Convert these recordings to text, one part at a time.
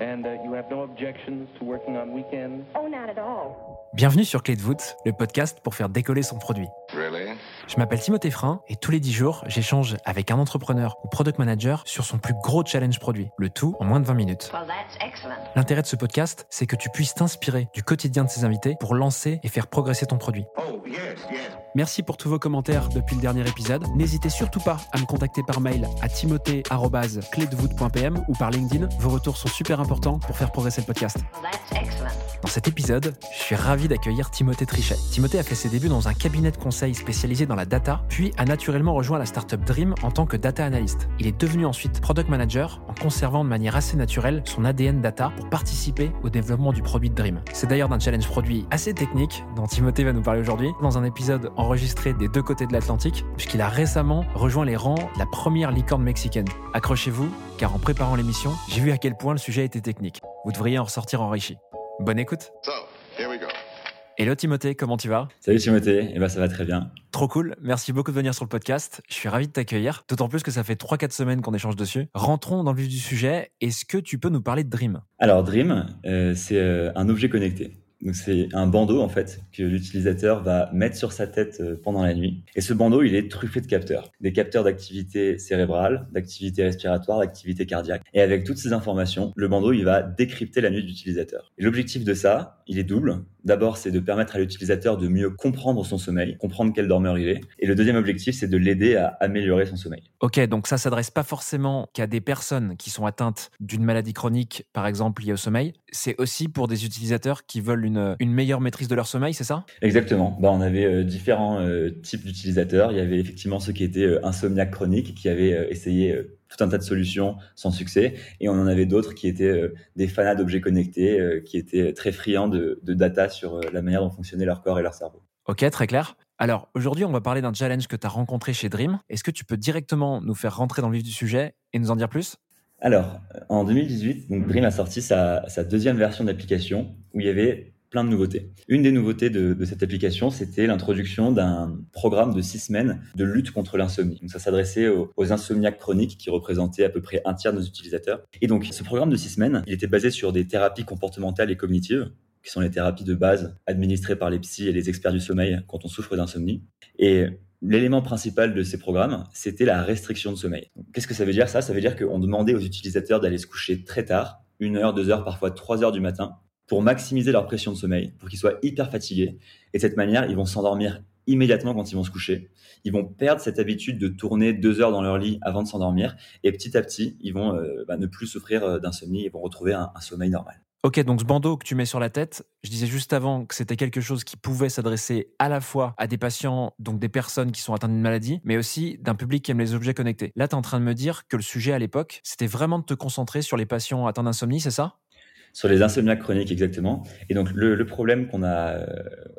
And uh, you have no objections to working on weekends? Oh, not at all. Bienvenue sur Clé de voûte, le podcast pour faire décoller son produit. Really? Je m'appelle Timothée Frein et tous les 10 jours, j'échange avec un entrepreneur ou product manager sur son plus gros challenge produit, le tout en moins de 20 minutes. Well. L'intérêt de ce podcast, c'est que tu puisses t'inspirer du quotidien de ses invités pour lancer et faire progresser ton produit. Oh, yes, yes. Merci pour tous vos commentaires depuis le dernier épisode. N'hésitez surtout pas à me contacter par mail à timothée.clédevoûte.pm ou par LinkedIn. Vos retours sont super importants pour faire progresser le podcast. Dans cet épisode, je suis ravi d'accueillir Timothée Trichet. Timothée a fait ses débuts dans un cabinet de conseil spécialisé dans la data, puis a naturellement rejoint la startup Dream en tant que data analyst. Il est devenu ensuite product manager en conservant de manière assez naturelle son ADN data pour participer au développement du produit de Dream. C'est d'ailleurs d'un challenge produit assez technique dont Timothée va nous parler aujourd'hui dans un épisode enregistré des deux côtés de l'Atlantique, puisqu'il a récemment rejoint les rangs de la première licorne mexicaine. Accrochez-vous, car en préparant l'émission, j'ai vu à quel point le sujet était technique. Vous devriez en ressortir enrichi. Bonne écoute So, here we go. Hello Timothée, comment tu vas? Salut Timothée, eh ben, ça va très bien. Trop cool, merci beaucoup de venir sur le podcast. Je suis ravi de t'accueillir, d'autant plus que ça fait 3-4 semaines qu'on échange dessus. Rentrons dans le vif du sujet. Est-ce que tu peux nous parler de Dream? Alors Dream, euh, c'est euh, un objet connecté. Donc c'est un bandeau en fait que l'utilisateur va mettre sur sa tête euh, pendant la nuit. Et ce bandeau, il est truffé de capteurs, des capteurs d'activité cérébrale, d'activité respiratoire, d'activité cardiaque. Et avec toutes ces informations, le bandeau, il va décrypter la nuit de l'utilisateur. L'objectif de ça, il est double. D'abord, c'est de permettre à l'utilisateur de mieux comprendre son sommeil, comprendre quel dormeur il est. Et le deuxième objectif, c'est de l'aider à améliorer son sommeil. Ok, donc ça s'adresse pas forcément qu'à des personnes qui sont atteintes d'une maladie chronique, par exemple liée au sommeil. C'est aussi pour des utilisateurs qui veulent une, une meilleure maîtrise de leur sommeil, c'est ça? Exactement. Bah, on avait euh, différents euh, types d'utilisateurs. Il y avait effectivement ceux qui étaient euh, insomniaques chroniques, qui avaient euh, essayé euh, tout un tas de solutions sans succès. Et on en avait d'autres qui étaient euh, des fanats d'objets connectés, euh, qui étaient très friands de, de data sur euh, la manière dont fonctionnait leur corps et leur cerveau. Ok, très clair. Alors aujourd'hui, on va parler d'un challenge que tu as rencontré chez Dream. Est-ce que tu peux directement nous faire rentrer dans le vif du sujet et nous en dire plus? Alors, euh, en 2018, donc Dream a sorti sa, sa deuxième version d'application où il y avait plein de nouveautés. Une des nouveautés de, cette application, c'était l'introduction d'un programme de six semaines de lutte contre l'insomnie. Ça s'adressait aux, aux insomniaques chroniques qui représentaient à peu près un tiers de nos utilisateurs. Et donc ce programme de six semaines, il était basé sur des thérapies comportementales et cognitives qui sont les thérapies de base administrées par les psys et les experts du sommeil quand on souffre d'insomnie. Et l'élément principal de ces programmes, c'était la restriction de sommeil. Qu'est-ce que ça veut dire ça? Ça veut dire qu'on demandait aux utilisateurs d'aller se coucher très tard, une heure, deux heures, parfois trois heures du matin, pour maximiser leur pression de sommeil, pour qu'ils soient hyper fatigués. Et de cette manière, ils vont s'endormir immédiatement quand ils vont se coucher. Ils vont perdre cette habitude de tourner deux heures dans leur lit avant de s'endormir. Et petit à petit, ils vont euh, bah, ne plus souffrir euh, d'insomnie et vont retrouver un- un sommeil normal. Ok, donc ce bandeau que tu mets sur la tête, je disais juste avant que c'était quelque chose qui pouvait s'adresser à la fois à des patients, donc des personnes qui sont atteintes d'une maladie, mais aussi d'un public qui aime les objets connectés. Là, tu es en train de me dire que le sujet à l'époque, c'était vraiment de te concentrer sur les patients atteints d'insomnie, c'est ça? Sur les insomniaques chroniques, exactement. Et donc, le, problème qu'on a, euh,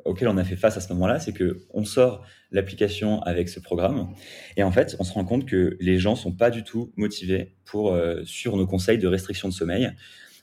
auquel on a fait face à ce moment-là, c'est que on sort l'application avec ce programme. Et en fait, on se rend compte que les gens sont pas du tout motivés pour euh, suivre nos conseils de restriction de sommeil.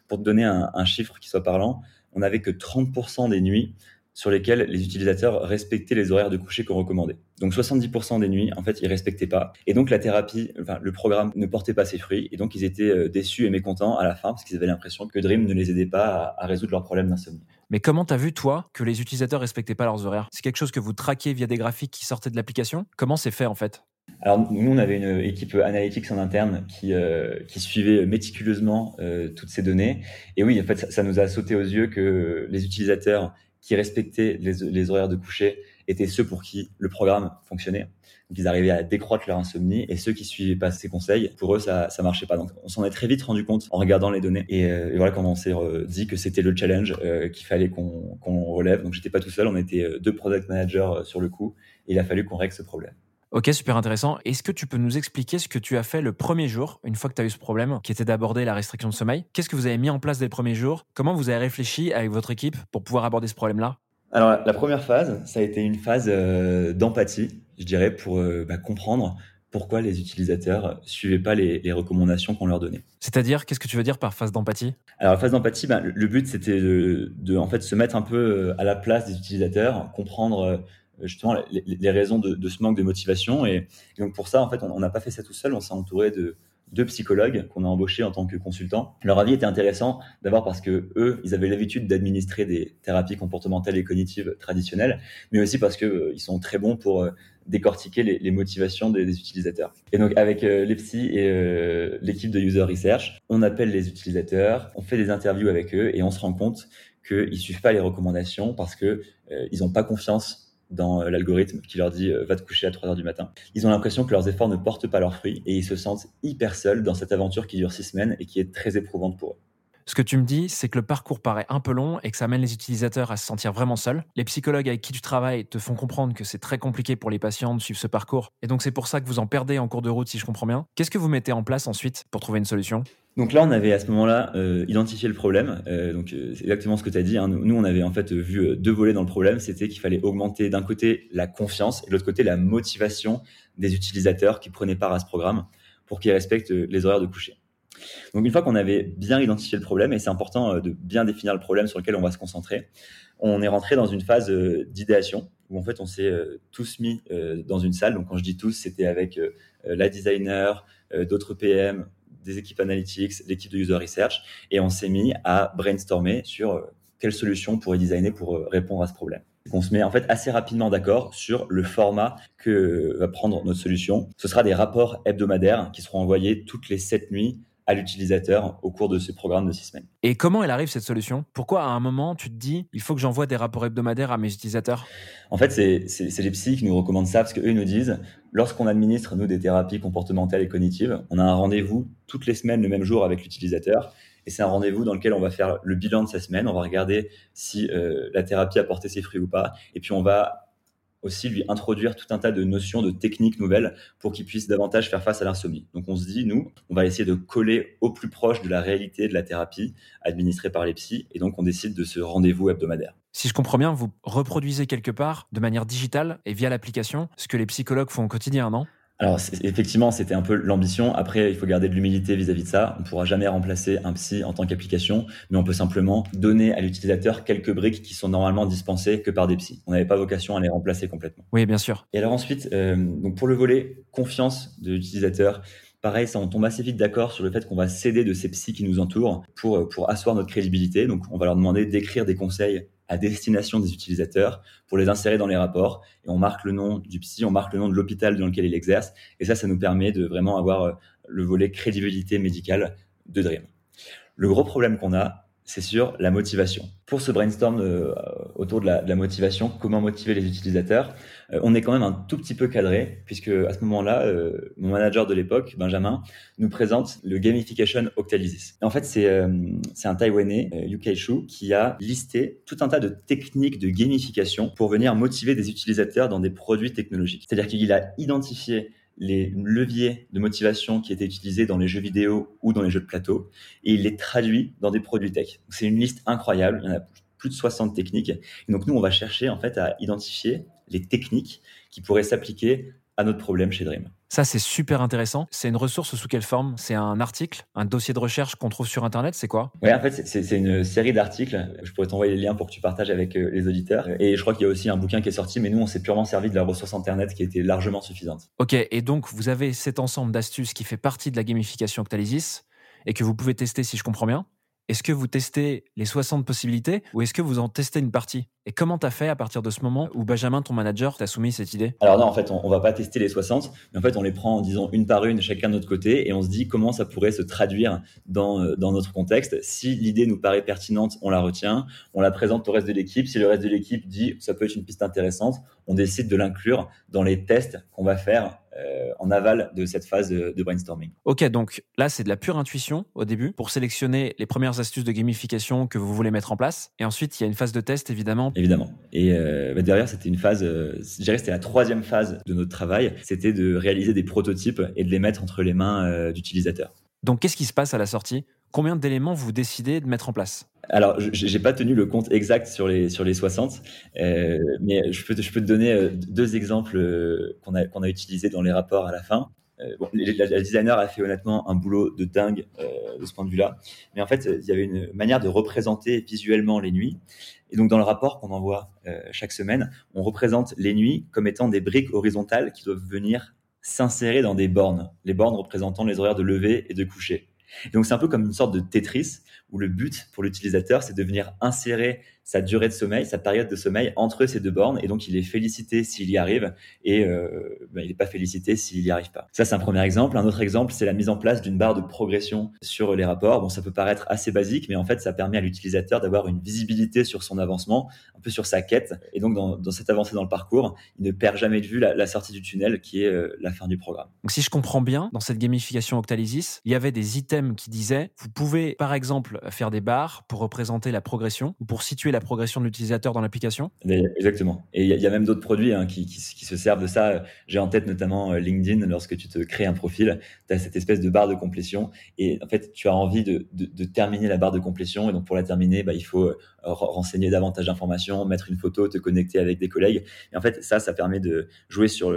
Pour te donner un, un chiffre qui soit parlant, on n'avait que 30% des nuits sur lesquelles les utilisateurs respectaient les horaires de coucher qu'on recommandait. Donc 70% des nuits, en fait, ils respectaient pas. Et donc la thérapie, enfin, le programme ne portait pas ses fruits. Et donc ils étaient euh, déçus et mécontents à la fin parce qu'ils avaient l'impression que Dream ne les aidait pas à, à résoudre leurs problèmes d'insomnie. Mais comment t'as vu, toi, que les utilisateurs respectaient pas leurs horaires? C'est quelque chose que vous traquez via des graphiques qui sortaient de l'application? Comment c'est fait, en fait? Alors nous, on avait une équipe analytics en interne qui, euh, qui suivait méticuleusement euh, toutes ces données. Et oui, en fait, ça, ça nous a sauté aux yeux que les utilisateurs qui respectaient les, horaires de coucher étaient ceux pour qui le programme fonctionnait. Donc ils arrivaient à décroître leur insomnie et ceux qui suivaient pas ces conseils, pour eux ça ça marchait pas. Donc on s'en est très vite rendu compte en regardant les données et, euh, voilà quand on s'est euh, dit que c'était le challenge euh, qu'il fallait qu'on qu'on relève. Donc j'étais pas tout seul, on était deux product managers sur le coup et il a fallu qu'on règle ce problème. Ok, super intéressant. Est-ce que tu peux nous expliquer ce que tu as fait le premier jour, une fois que tu as eu ce problème, qui était d'aborder la restriction de sommeil? Qu'est-ce que vous avez mis en place dès le premier jour? Comment vous avez réfléchi avec votre équipe pour pouvoir aborder ce problème-là? Alors la première phase, ça a été une phase euh, d'empathie, je dirais, pour euh, bah, comprendre pourquoi les utilisateurs suivaient pas les, les recommandations qu'on leur donnait. C'est-à-dire, qu'est-ce que tu veux dire par phase d'empathie? Alors la phase d'empathie, bah, le- but c'était de, de en fait se mettre un peu euh, à la place des utilisateurs, comprendre justement les, raisons de, ce manque de motivation et, donc pour ça en fait on n'a pas fait ça tout seul, on s'est entouré de deux psychologues qu'on a embauchés en tant que consultants. Leur avis était intéressant d'abord parce que eux, ils avaient l'habitude d'administrer des thérapies comportementales et cognitives traditionnelles, mais aussi parce que euh, ils sont très bons pour euh, décortiquer les, motivations des, utilisateurs. Et donc avec euh, les psys et euh, l'équipe de user research, on appelle les utilisateurs, on fait des interviews avec eux et on se rend compte qu'ils suivent pas les recommandations parce que ils n'ont pas confiance dans l'algorithme qui leur dit va te coucher à 3 heures du matin. Ils ont l'impression que leurs efforts ne portent pas leurs fruits et ils se sentent hyper seuls dans cette aventure qui dure six semaines et qui est très éprouvante pour eux. Ce que tu me dis, c'est que le parcours paraît un peu long et que ça amène les utilisateurs à se sentir vraiment seuls. Les psychologues avec qui tu travailles te font comprendre que c'est très compliqué pour les patients de suivre ce parcours. Et donc c'est pour ça que vous en perdez en cours de route, si je comprends bien. Qu'est-ce que vous mettez en place ensuite pour trouver une solution? Donc là, on avait à ce moment-là euh, identifié le problème. Euh, donc euh, c'est exactement ce que tu as dit. Hein. Nous, on avait en fait vu deux volets dans le problème. C'était qu'il fallait augmenter d'un côté la confiance et de l'autre côté la motivation des utilisateurs qui prenaient part à ce programme pour qu'ils respectent les horaires de coucher. Donc une fois qu'on avait bien identifié le problème, et c'est important euh, de bien définir le problème sur lequel on va se concentrer, on est rentré dans une phase euh, d'idéation où en fait on s'est euh, tous mis dans une salle. Donc quand je dis tous, c'était avec la designer, d'autres PM, des équipes analytics, l'équipe de user research, et on s'est mis à brainstormer sur quelle solution on pourrait designer pour répondre à ce problème. On se met en fait assez rapidement d'accord sur le format que va prendre notre solution. Ce sera des rapports hebdomadaires qui seront envoyés toutes les sept nuits à l'utilisateur au cours de ce programme de six semaines. Et comment elle arrive cette solution? Pourquoi à un moment tu te dis il faut que j'envoie des rapports hebdomadaires à mes utilisateurs? En fait, c'est les psys qui nous recommandent ça parce qu'eux nous disent lorsqu'on administre nous des thérapies comportementales et cognitives, on a un rendez-vous toutes les semaines le même jour avec l'utilisateur. Et c'est un rendez-vous dans lequel on va faire le bilan de sa semaine, on va regarder si euh, la thérapie a porté ses fruits ou pas, et puis on va aussi lui introduire tout un tas de notions, de techniques nouvelles pour qu'il puisse davantage faire face à l'insomnie. Donc on se dit, nous, on va essayer de coller au plus proche de la réalité de la thérapie administrée par les psys, et donc on décide de ce rendez-vous hebdomadaire. Si je comprends bien, vous reproduisez quelque part, de manière digitale et via l'application, ce que les psychologues font au quotidien, non? Alors effectivement, c'était un peu l'ambition. Après, il faut garder de l'humilité vis-à-vis de ça. On ne pourra jamais remplacer un psy en tant qu'application, mais on peut simplement donner à l'utilisateur quelques briques qui sont normalement dispensées que par des psys. On n'avait pas vocation à les remplacer complètement. Oui, bien sûr. Et alors ensuite, euh, donc pour le volet confiance de l'utilisateur, Pareil, ça, on tombe assez vite d'accord sur le fait qu'on va céder de ces psys qui nous entourent pour, pour asseoir notre crédibilité. Donc, on va leur demander d'écrire des conseils à destination des utilisateurs pour les insérer dans les rapports. Et on marque le nom du psy, on marque le nom de l'hôpital dans lequel il exerce. Et ça, ça nous permet de vraiment avoir euh, le volet crédibilité médicale de Dream. Le gros problème qu'on a, c'est sur la motivation. Pour ce brainstorm euh, autour de la, motivation, comment motiver les utilisateurs, euh, on est quand même un tout petit peu cadré, puisque à ce moment-là, euh, mon manager de l'époque, Benjamin, nous présente le Gamification Octalysis. En fait, c'est un Taïwanais, Yu Shu, qui a listé tout un tas de techniques de gamification pour venir motiver des utilisateurs dans des produits technologiques. C'est-à-dire qu'il a identifié les leviers de motivation qui étaient utilisés dans les jeux vidéo ou dans les jeux de plateau et il les traduit dans des produits tech. C'est une liste incroyable, il y en a plus de 60 techniques. Et donc nous, on va chercher en fait à identifier les techniques qui pourraient s'appliquer à notre problème chez Dream. Ça, c'est super intéressant. C'est une ressource sous quelle forme? C'est un article, un dossier de recherche qu'on trouve sur Internet? C'est quoi? Oui, en fait, c'est une série d'articles. Je pourrais t'envoyer les liens pour que tu partages avec euh, les auditeurs. Et je crois qu'il y a aussi un bouquin qui est sorti, mais nous, on s'est purement servi de la ressource Internet qui était largement suffisante. Ok, et donc vous avez cet ensemble d'astuces qui fait partie de la gamification Octalysis et que vous pouvez tester si je comprends bien? Est-ce que vous testez les 60 possibilités ou est-ce que vous en testez une partie? Et comment t'as fait à partir de ce moment où Benjamin, ton manager, t'a soumis cette idée? Alors non, en fait, on, on, va pas tester les 60, mais en fait, on les prend, disons, une par une, chacun de notre côté, et on se dit comment ça pourrait se traduire dans, euh, dans notre contexte. Si l'idée nous paraît pertinente, on la retient, on la présente au reste de l'équipe. Si le reste de l'équipe dit ça peut être une piste intéressante, on décide de l'inclure dans les tests qu'on va faire euh, en aval de cette phase de, de brainstorming. Ok, donc là, c'est de la pure intuition au début pour sélectionner les premières astuces de gamification que vous voulez mettre en place. Et ensuite, il y a une phase de test, évidemment. Évidemment. Et euh, bah derrière, c'était une phase, euh, je dirais c'était la troisième phase de notre travail, c'était de réaliser des prototypes et de les mettre entre les mains d'utilisateurs. Donc, qu'est-ce qui se passe à la sortie? Combien d'éléments vous décidez de mettre en place? Alors, j'ai pas tenu le compte exact sur les sur les 60, euh, mais je peux je peux te donner euh, deux exemples euh, qu'on a qu'on a utilisés dans les rapports à la fin. Euh, la, designer a fait honnêtement un boulot de dingue de ce point de vue-là, mais en fait, il y avait une manière de représenter visuellement les nuits. Et donc, dans le rapport qu'on envoie chaque semaine, on représente les nuits comme étant des briques horizontales qui doivent venir s'insérer dans des bornes, les bornes représentant les horaires de lever et de coucher. Donc c'est un peu comme une sorte de Tetris où le but pour l'utilisateur, c'est de venir insérer sa durée de sommeil, sa période de sommeil entre ces deux bornes. Et donc, il est félicité s'il y arrive et euh, ben, il n'est pas félicité s'il n'y arrive pas. Ça, c'est un premier exemple. Un autre exemple, c'est la mise en place d'une barre de progression sur les rapports. Bon, ça peut paraître assez basique, mais en fait, ça permet à l'utilisateur d'avoir une visibilité sur son avancement, un peu sur sa quête. Et donc, dans, cette avancée dans le parcours, il ne perd jamais de vue la, la sortie du tunnel qui est euh, la fin du programme. Donc, si je comprends bien, dans cette gamification Octalysis, il y avait des items qui disaient, vous pouvez, par exemple, faire des barres pour représenter la progression ou pour situer la progression de l'utilisateur dans l'application? Exactement. Et il y, a même d'autres produits hein, qui, se servent de ça. J'ai en tête notamment euh, LinkedIn, lorsque tu te crées un profil, tu as cette espèce de barre de complétion. Et en fait, tu as envie de, terminer la barre de complétion. Et donc, pour la terminer, bah, il faut euh, renseigner davantage d'informations, mettre une photo, te connecter avec des collègues. Et en fait, ça, ça permet de jouer sur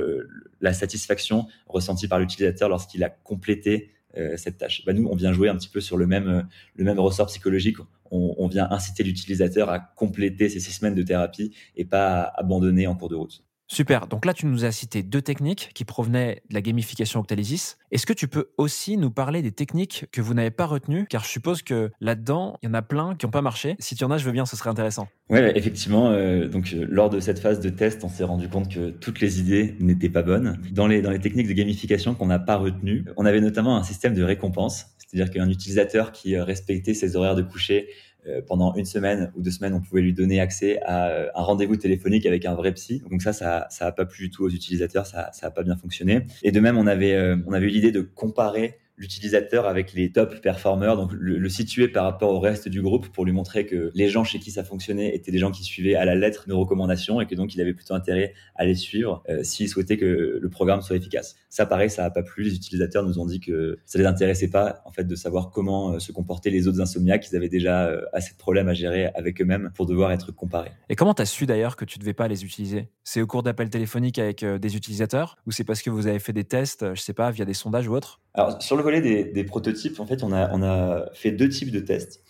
la satisfaction ressentie par l'utilisateur lorsqu'il a complété euh, cette tâche. Bah, nous, on vient jouer un petit peu sur le même, le même ressort psychologique. On, on vient inciter l'utilisateur à compléter ces six semaines de thérapie et pas à abandonner en cours de route. Super. Donc là, tu nous as cité deux techniques qui provenaient de la gamification Octalysis. Est-ce que tu peux aussi nous parler des techniques que vous n'avez pas retenues? Car je suppose que là-dedans, il y en a plein qui n'ont pas marché. Si tu en as, je veux bien, ce serait intéressant. Oui, effectivement. Euh, donc, euh, lors de cette phase de test, on s'est rendu compte que toutes les idées n'étaient pas bonnes. Dans les, dans les techniques de gamification qu'on n'a pas retenues, on avait notamment un système de récompense. C'est-à-dire qu'un utilisateur qui euh, respectait ses horaires de coucher euh, pendant une semaine ou deux semaines, on pouvait lui donner accès à euh, un rendez-vous téléphonique avec un vrai psy. Donc ça, ça, ça pas plu du tout aux utilisateurs, ça, ça pas bien fonctionné. Et de même, on avait, on avait eu l'idée de comparer l'utilisateur avec les top performers, donc le, situer par rapport au reste du groupe pour lui montrer que les gens chez qui ça fonctionnait étaient des gens qui suivaient à la lettre nos recommandations et que donc il avait plutôt intérêt à les suivre euh, s'il souhaitait que le programme soit efficace. Ça, pareil, ça n'a pas plu. Les utilisateurs nous ont dit que ça les intéressait pas en fait de savoir comment euh, se comportaient les autres insomniaques. Ils avaient déjà euh, assez de problèmes à gérer avec eux-mêmes pour devoir être comparés. Et comment tu as su d'ailleurs que tu devais pas les utiliser? C'est au cours d'appels téléphoniques avec des utilisateurs? Ou c'est parce que vous avez fait des tests, je sais pas, via des sondages ou autre alors, sur le volet des, prototypes, en fait, on a, fait deux types de tests.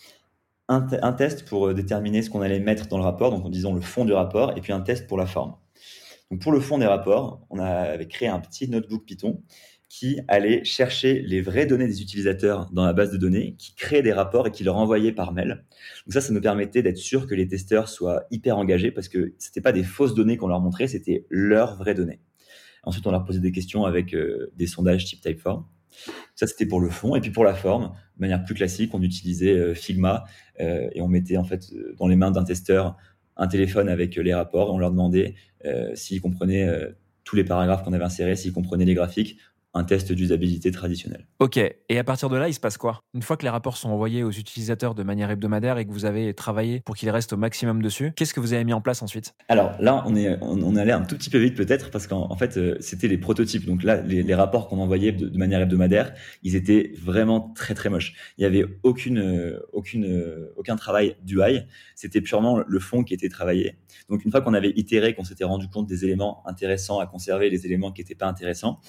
Un, test pour euh, déterminer ce qu'on allait mettre dans le rapport, donc en disant le fond du rapport, et puis un test pour la forme. Donc, pour le fond des rapports, on avait créé un petit notebook Python qui allait chercher les vraies données des utilisateurs dans la base de données, qui créait des rapports et qui leur envoyait par mail. Donc ça, ça nous permettait d'être sûr que les testeurs soient hyper engagés parce que c'était pas des fausses données qu'on leur montrait, c'était leurs vraies données. Ensuite, on leur posait des questions avec euh, des sondages type Typeform. Ça, c'était pour le fond. Et puis pour la forme, de manière plus classique, on utilisait euh, Figma euh, et on mettait en fait dans les mains d'un testeur un téléphone avec les rapports et on leur demandait euh, s'ils comprenaient euh, tous les paragraphes qu'on avait insérés, s'ils comprenaient les graphiques, un test d'usabilité traditionnel. Ok, et à partir de là, il se passe quoi? Une fois que les rapports sont envoyés aux utilisateurs de manière hebdomadaire et que vous avez travaillé pour qu'ils restent au maximum dessus, qu'est-ce que vous avez mis en place ensuite? Alors là, on est, on, on est allé un tout petit peu vite peut-être parce qu'en en fait, euh, c'était les prototypes. Donc là, les, les rapports qu'on envoyait de, de, manière hebdomadaire, ils étaient vraiment très très moches. Il y avait aucune, euh, aucune, euh, aucun travail d'UI. C'était purement le fond qui était travaillé. Donc une fois qu'on avait itéré, qu'on s'était rendu compte des éléments intéressants à conserver, les éléments qui n'étaient pas intéressants,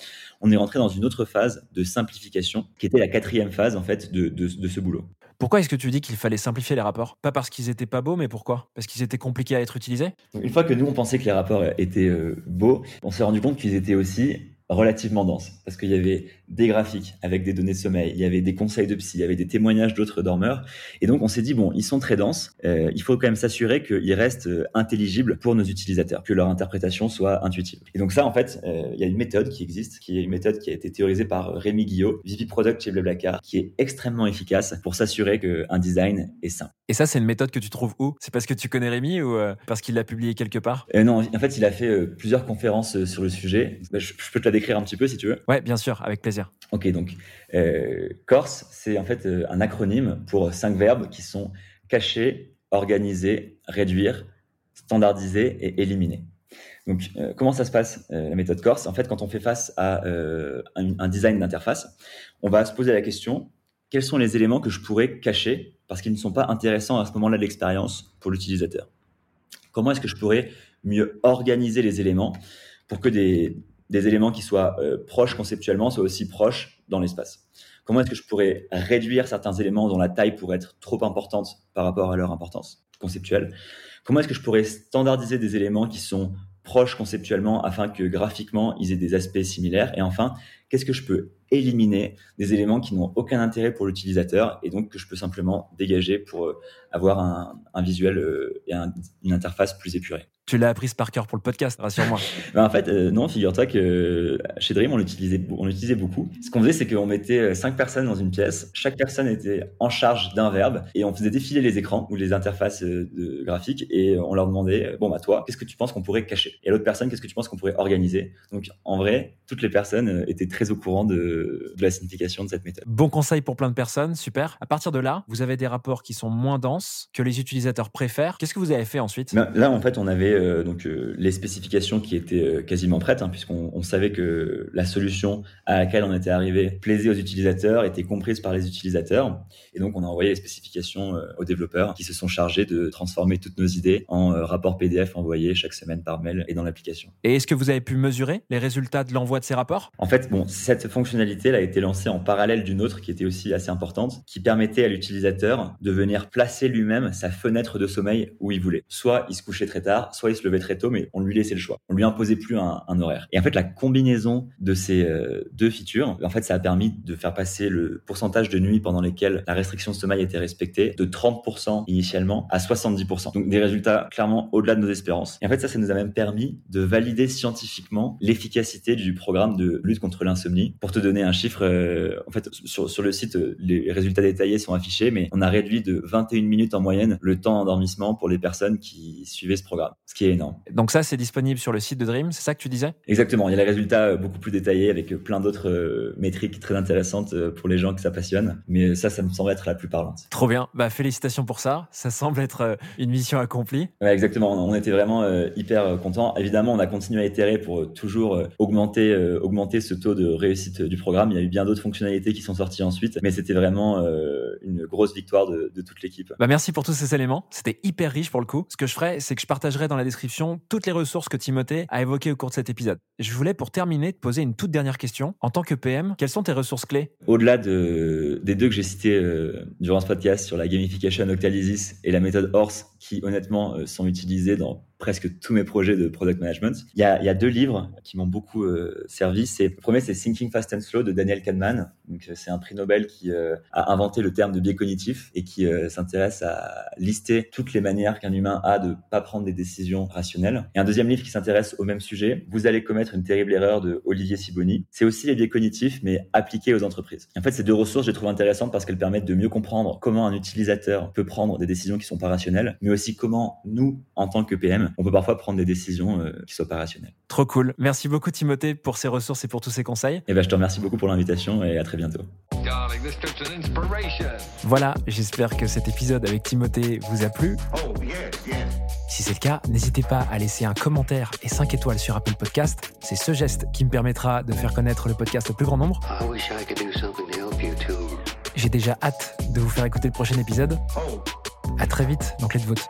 on est rentré dans une autre phase de simplification, qui était la quatrième phase en fait de, de, de ce boulot. Pourquoi est-ce que tu dis qu'il fallait simplifier les rapports? Pas parce qu'ils étaient pas beaux, mais pourquoi? Parce qu'ils étaient compliqués à être utilisés? Une fois que nous on pensait que les rapports étaient euh, beaux, on s'est rendu compte qu'ils étaient aussi relativement dense parce qu'il y avait des graphiques avec des données de sommeil, il y avait des conseils de psy, il y avait des témoignages d'autres dormeurs. Et donc, on s'est dit, bon, ils sont très denses, euh, il faut quand même s'assurer qu'ils restent euh, intelligibles pour nos utilisateurs, que leur interprétation soit intuitive. Et donc ça, en fait, euh, il y a une méthode qui existe, qui est une méthode qui a été théorisée par Rémi Guillot, VP Product chez Blablacar, qui est extrêmement efficace pour s'assurer qu'un design est simple. Et ça, c'est une méthode que tu trouves où? C'est parce que tu connais Rémi ou euh, parce qu'il l'a publié quelque part? Non, en fait, il a fait plusieurs conférences sur le sujet. Je, je, peux te la décrire un petit peu si tu veux. Ouais, bien sûr, avec plaisir. Ok, donc euh, Corse, c'est en fait un acronyme pour cinq verbes qui sont cacher, organiser, réduire, standardiser et éliminer. Donc, euh, comment ça se passe, euh, la méthode Corse? En fait, quand on fait face à un, un design d'interface, on va se poser la question quels sont les éléments que je pourrais cacher parce qu'ils ne sont pas intéressants à ce moment-là de l'expérience pour l'utilisateur? Comment est-ce que je pourrais mieux organiser les éléments pour que des, des éléments qui soient euh, proches conceptuellement soient aussi proches dans l'espace. Comment est-ce que je pourrais réduire certains éléments dont la taille pourrait être trop importante par rapport à leur importance conceptuelle? Comment est-ce que je pourrais standardiser des éléments qui sont proches conceptuellement afin que graphiquement ils aient des aspects similaires? Et enfin, qu'est-ce que je peux éliminer des éléments qui n'ont aucun intérêt pour l'utilisateur et donc que je peux simplement dégager pour euh, avoir un, visuel euh, et une interface plus épurée? Tu l'as apprise par cœur pour le podcast, rassure-moi. Ben, en fait, euh, non, figure-toi que chez Dream, on l'utilisait, on l'utilisait beaucoup. Ce qu'on faisait, c'est qu'on mettait cinq personnes dans une pièce. Chaque personne était en charge d'un verbe et on faisait défiler les écrans ou les interfaces de graphiques et on leur demandait, bon, bah, toi, qu'est-ce que tu penses qu'on pourrait cacher? Et l'autre personne, qu'est-ce que tu penses qu'on pourrait organiser? Donc, en vrai, toutes les personnes étaient très au courant de, de, la signification de cette méthode. Bon conseil pour plein de personnes, super. À partir de là, vous avez des rapports qui sont moins denses, que les utilisateurs préfèrent. Qu'est-ce que vous avez fait ensuite? Ben, Là, en fait, on avait euh, donc euh, les spécifications qui étaient euh, quasiment prêtes, hein, puisqu'on savait que la solution à laquelle on était arrivé plaisait aux utilisateurs, était comprise par les utilisateurs. Et donc, on a envoyé les spécifications aux développeurs qui se sont chargés de transformer toutes nos idées en rapports PDF envoyés chaque semaine par mail et dans l'application. Et est-ce que vous avez pu mesurer les résultats de l'envoi de ces rapports? En fait, bon, cette fonctionnalité elle a été lancée en parallèle d'une autre qui était aussi assez importante, qui permettait à l'utilisateur de venir placer lui-même sa fenêtre de sommeil où il voulait. Soit il se couchait très tard, soit il se levait très tôt, mais on lui laissait le choix. On lui imposait plus un, horaire. Et en fait, la combinaison de ces euh, deux features, en fait, ça a permis de faire passer le pourcentage de nuits pendant lesquelles la restriction de sommeil était respectée de 30% initialement à 70%. Donc des résultats clairement au-delà de nos espérances. Et en fait, ça, ça nous a même permis de valider scientifiquement l'efficacité du programme de lutte contre l'insomnie. Pour te donner un chiffre, euh, en fait, sur, sur, le site, euh, les résultats détaillés sont affichés, mais on a réduit de 21 minutes en moyenne le temps d'endormissement pour les personnes qui suivaient ce programme, ce qui est énorme. Donc ça, c'est disponible sur le site de Dream, c'est ça que tu disais? Exactement, il y a les résultats euh, beaucoup plus détaillés avec plein d'autres métriques très intéressantes pour les gens que ça passionne, mais ça, ça me semble être la plus parlante. Trop bien, bah, félicitations pour ça, ça semble être une mission accomplie. Ouais, exactement, on était vraiment hyper contents. Évidemment, on a continué à itérer pour toujours augmenter, augmenter ce taux de réussite du programme il y a eu bien d'autres fonctionnalités qui sont sorties ensuite, mais c'était vraiment euh, une grosse victoire de, toute l'équipe. Bah merci pour tous ces éléments. C'était hyper riche pour le coup. Ce que je ferai, c'est que je partagerai dans la description toutes les ressources que Timothée a évoquées au cours de cet épisode. Je voulais, pour terminer, te poser une toute dernière question. En tant que PM, quelles sont tes ressources clés? Au-delà de, des deux que j'ai cités euh, durant ce podcast sur la gamification Octalysis et la méthode Horse, qui honnêtement euh, sont utilisées dans presque tous mes projets de product management. Il y a, deux livres qui m'ont beaucoup euh, servi. Le premier, c'est Thinking Fast and Slow de Daniel Kahneman. Donc, c'est un prix Nobel qui euh, a inventé le terme de biais cognitif et qui euh, s'intéresse à lister toutes les manières qu'un humain a de pas prendre des décisions rationnelles. Et un deuxième livre qui s'intéresse au même sujet, Vous allez commettre une terrible erreur de Olivier Siboni. C'est aussi les biais cognitifs, mais appliqués aux entreprises. en fait, ces deux ressources, je les trouve intéressantes parce qu'elles permettent de mieux comprendre comment un utilisateur peut prendre des décisions qui sont pas rationnelles, mais aussi comment nous, en tant que PM, on peut parfois prendre des décisions euh, qui soient pas rationnelles. Trop cool. Merci beaucoup Timothée pour ces ressources et pour tous ces conseils. Et eh ben, je te remercie beaucoup pour l'invitation et à très bientôt. Voilà, j'espère que cet épisode avec Timothée vous a plu. Oh, si c'est le cas, n'hésitez pas à laisser un commentaire et 5 étoiles sur Apple Podcast. C'est ce geste qui me permettra de faire connaître le podcast au plus grand nombre. J'ai déjà hâte de vous faire écouter le prochain épisode. Oh. À très vite dans Clé de vote.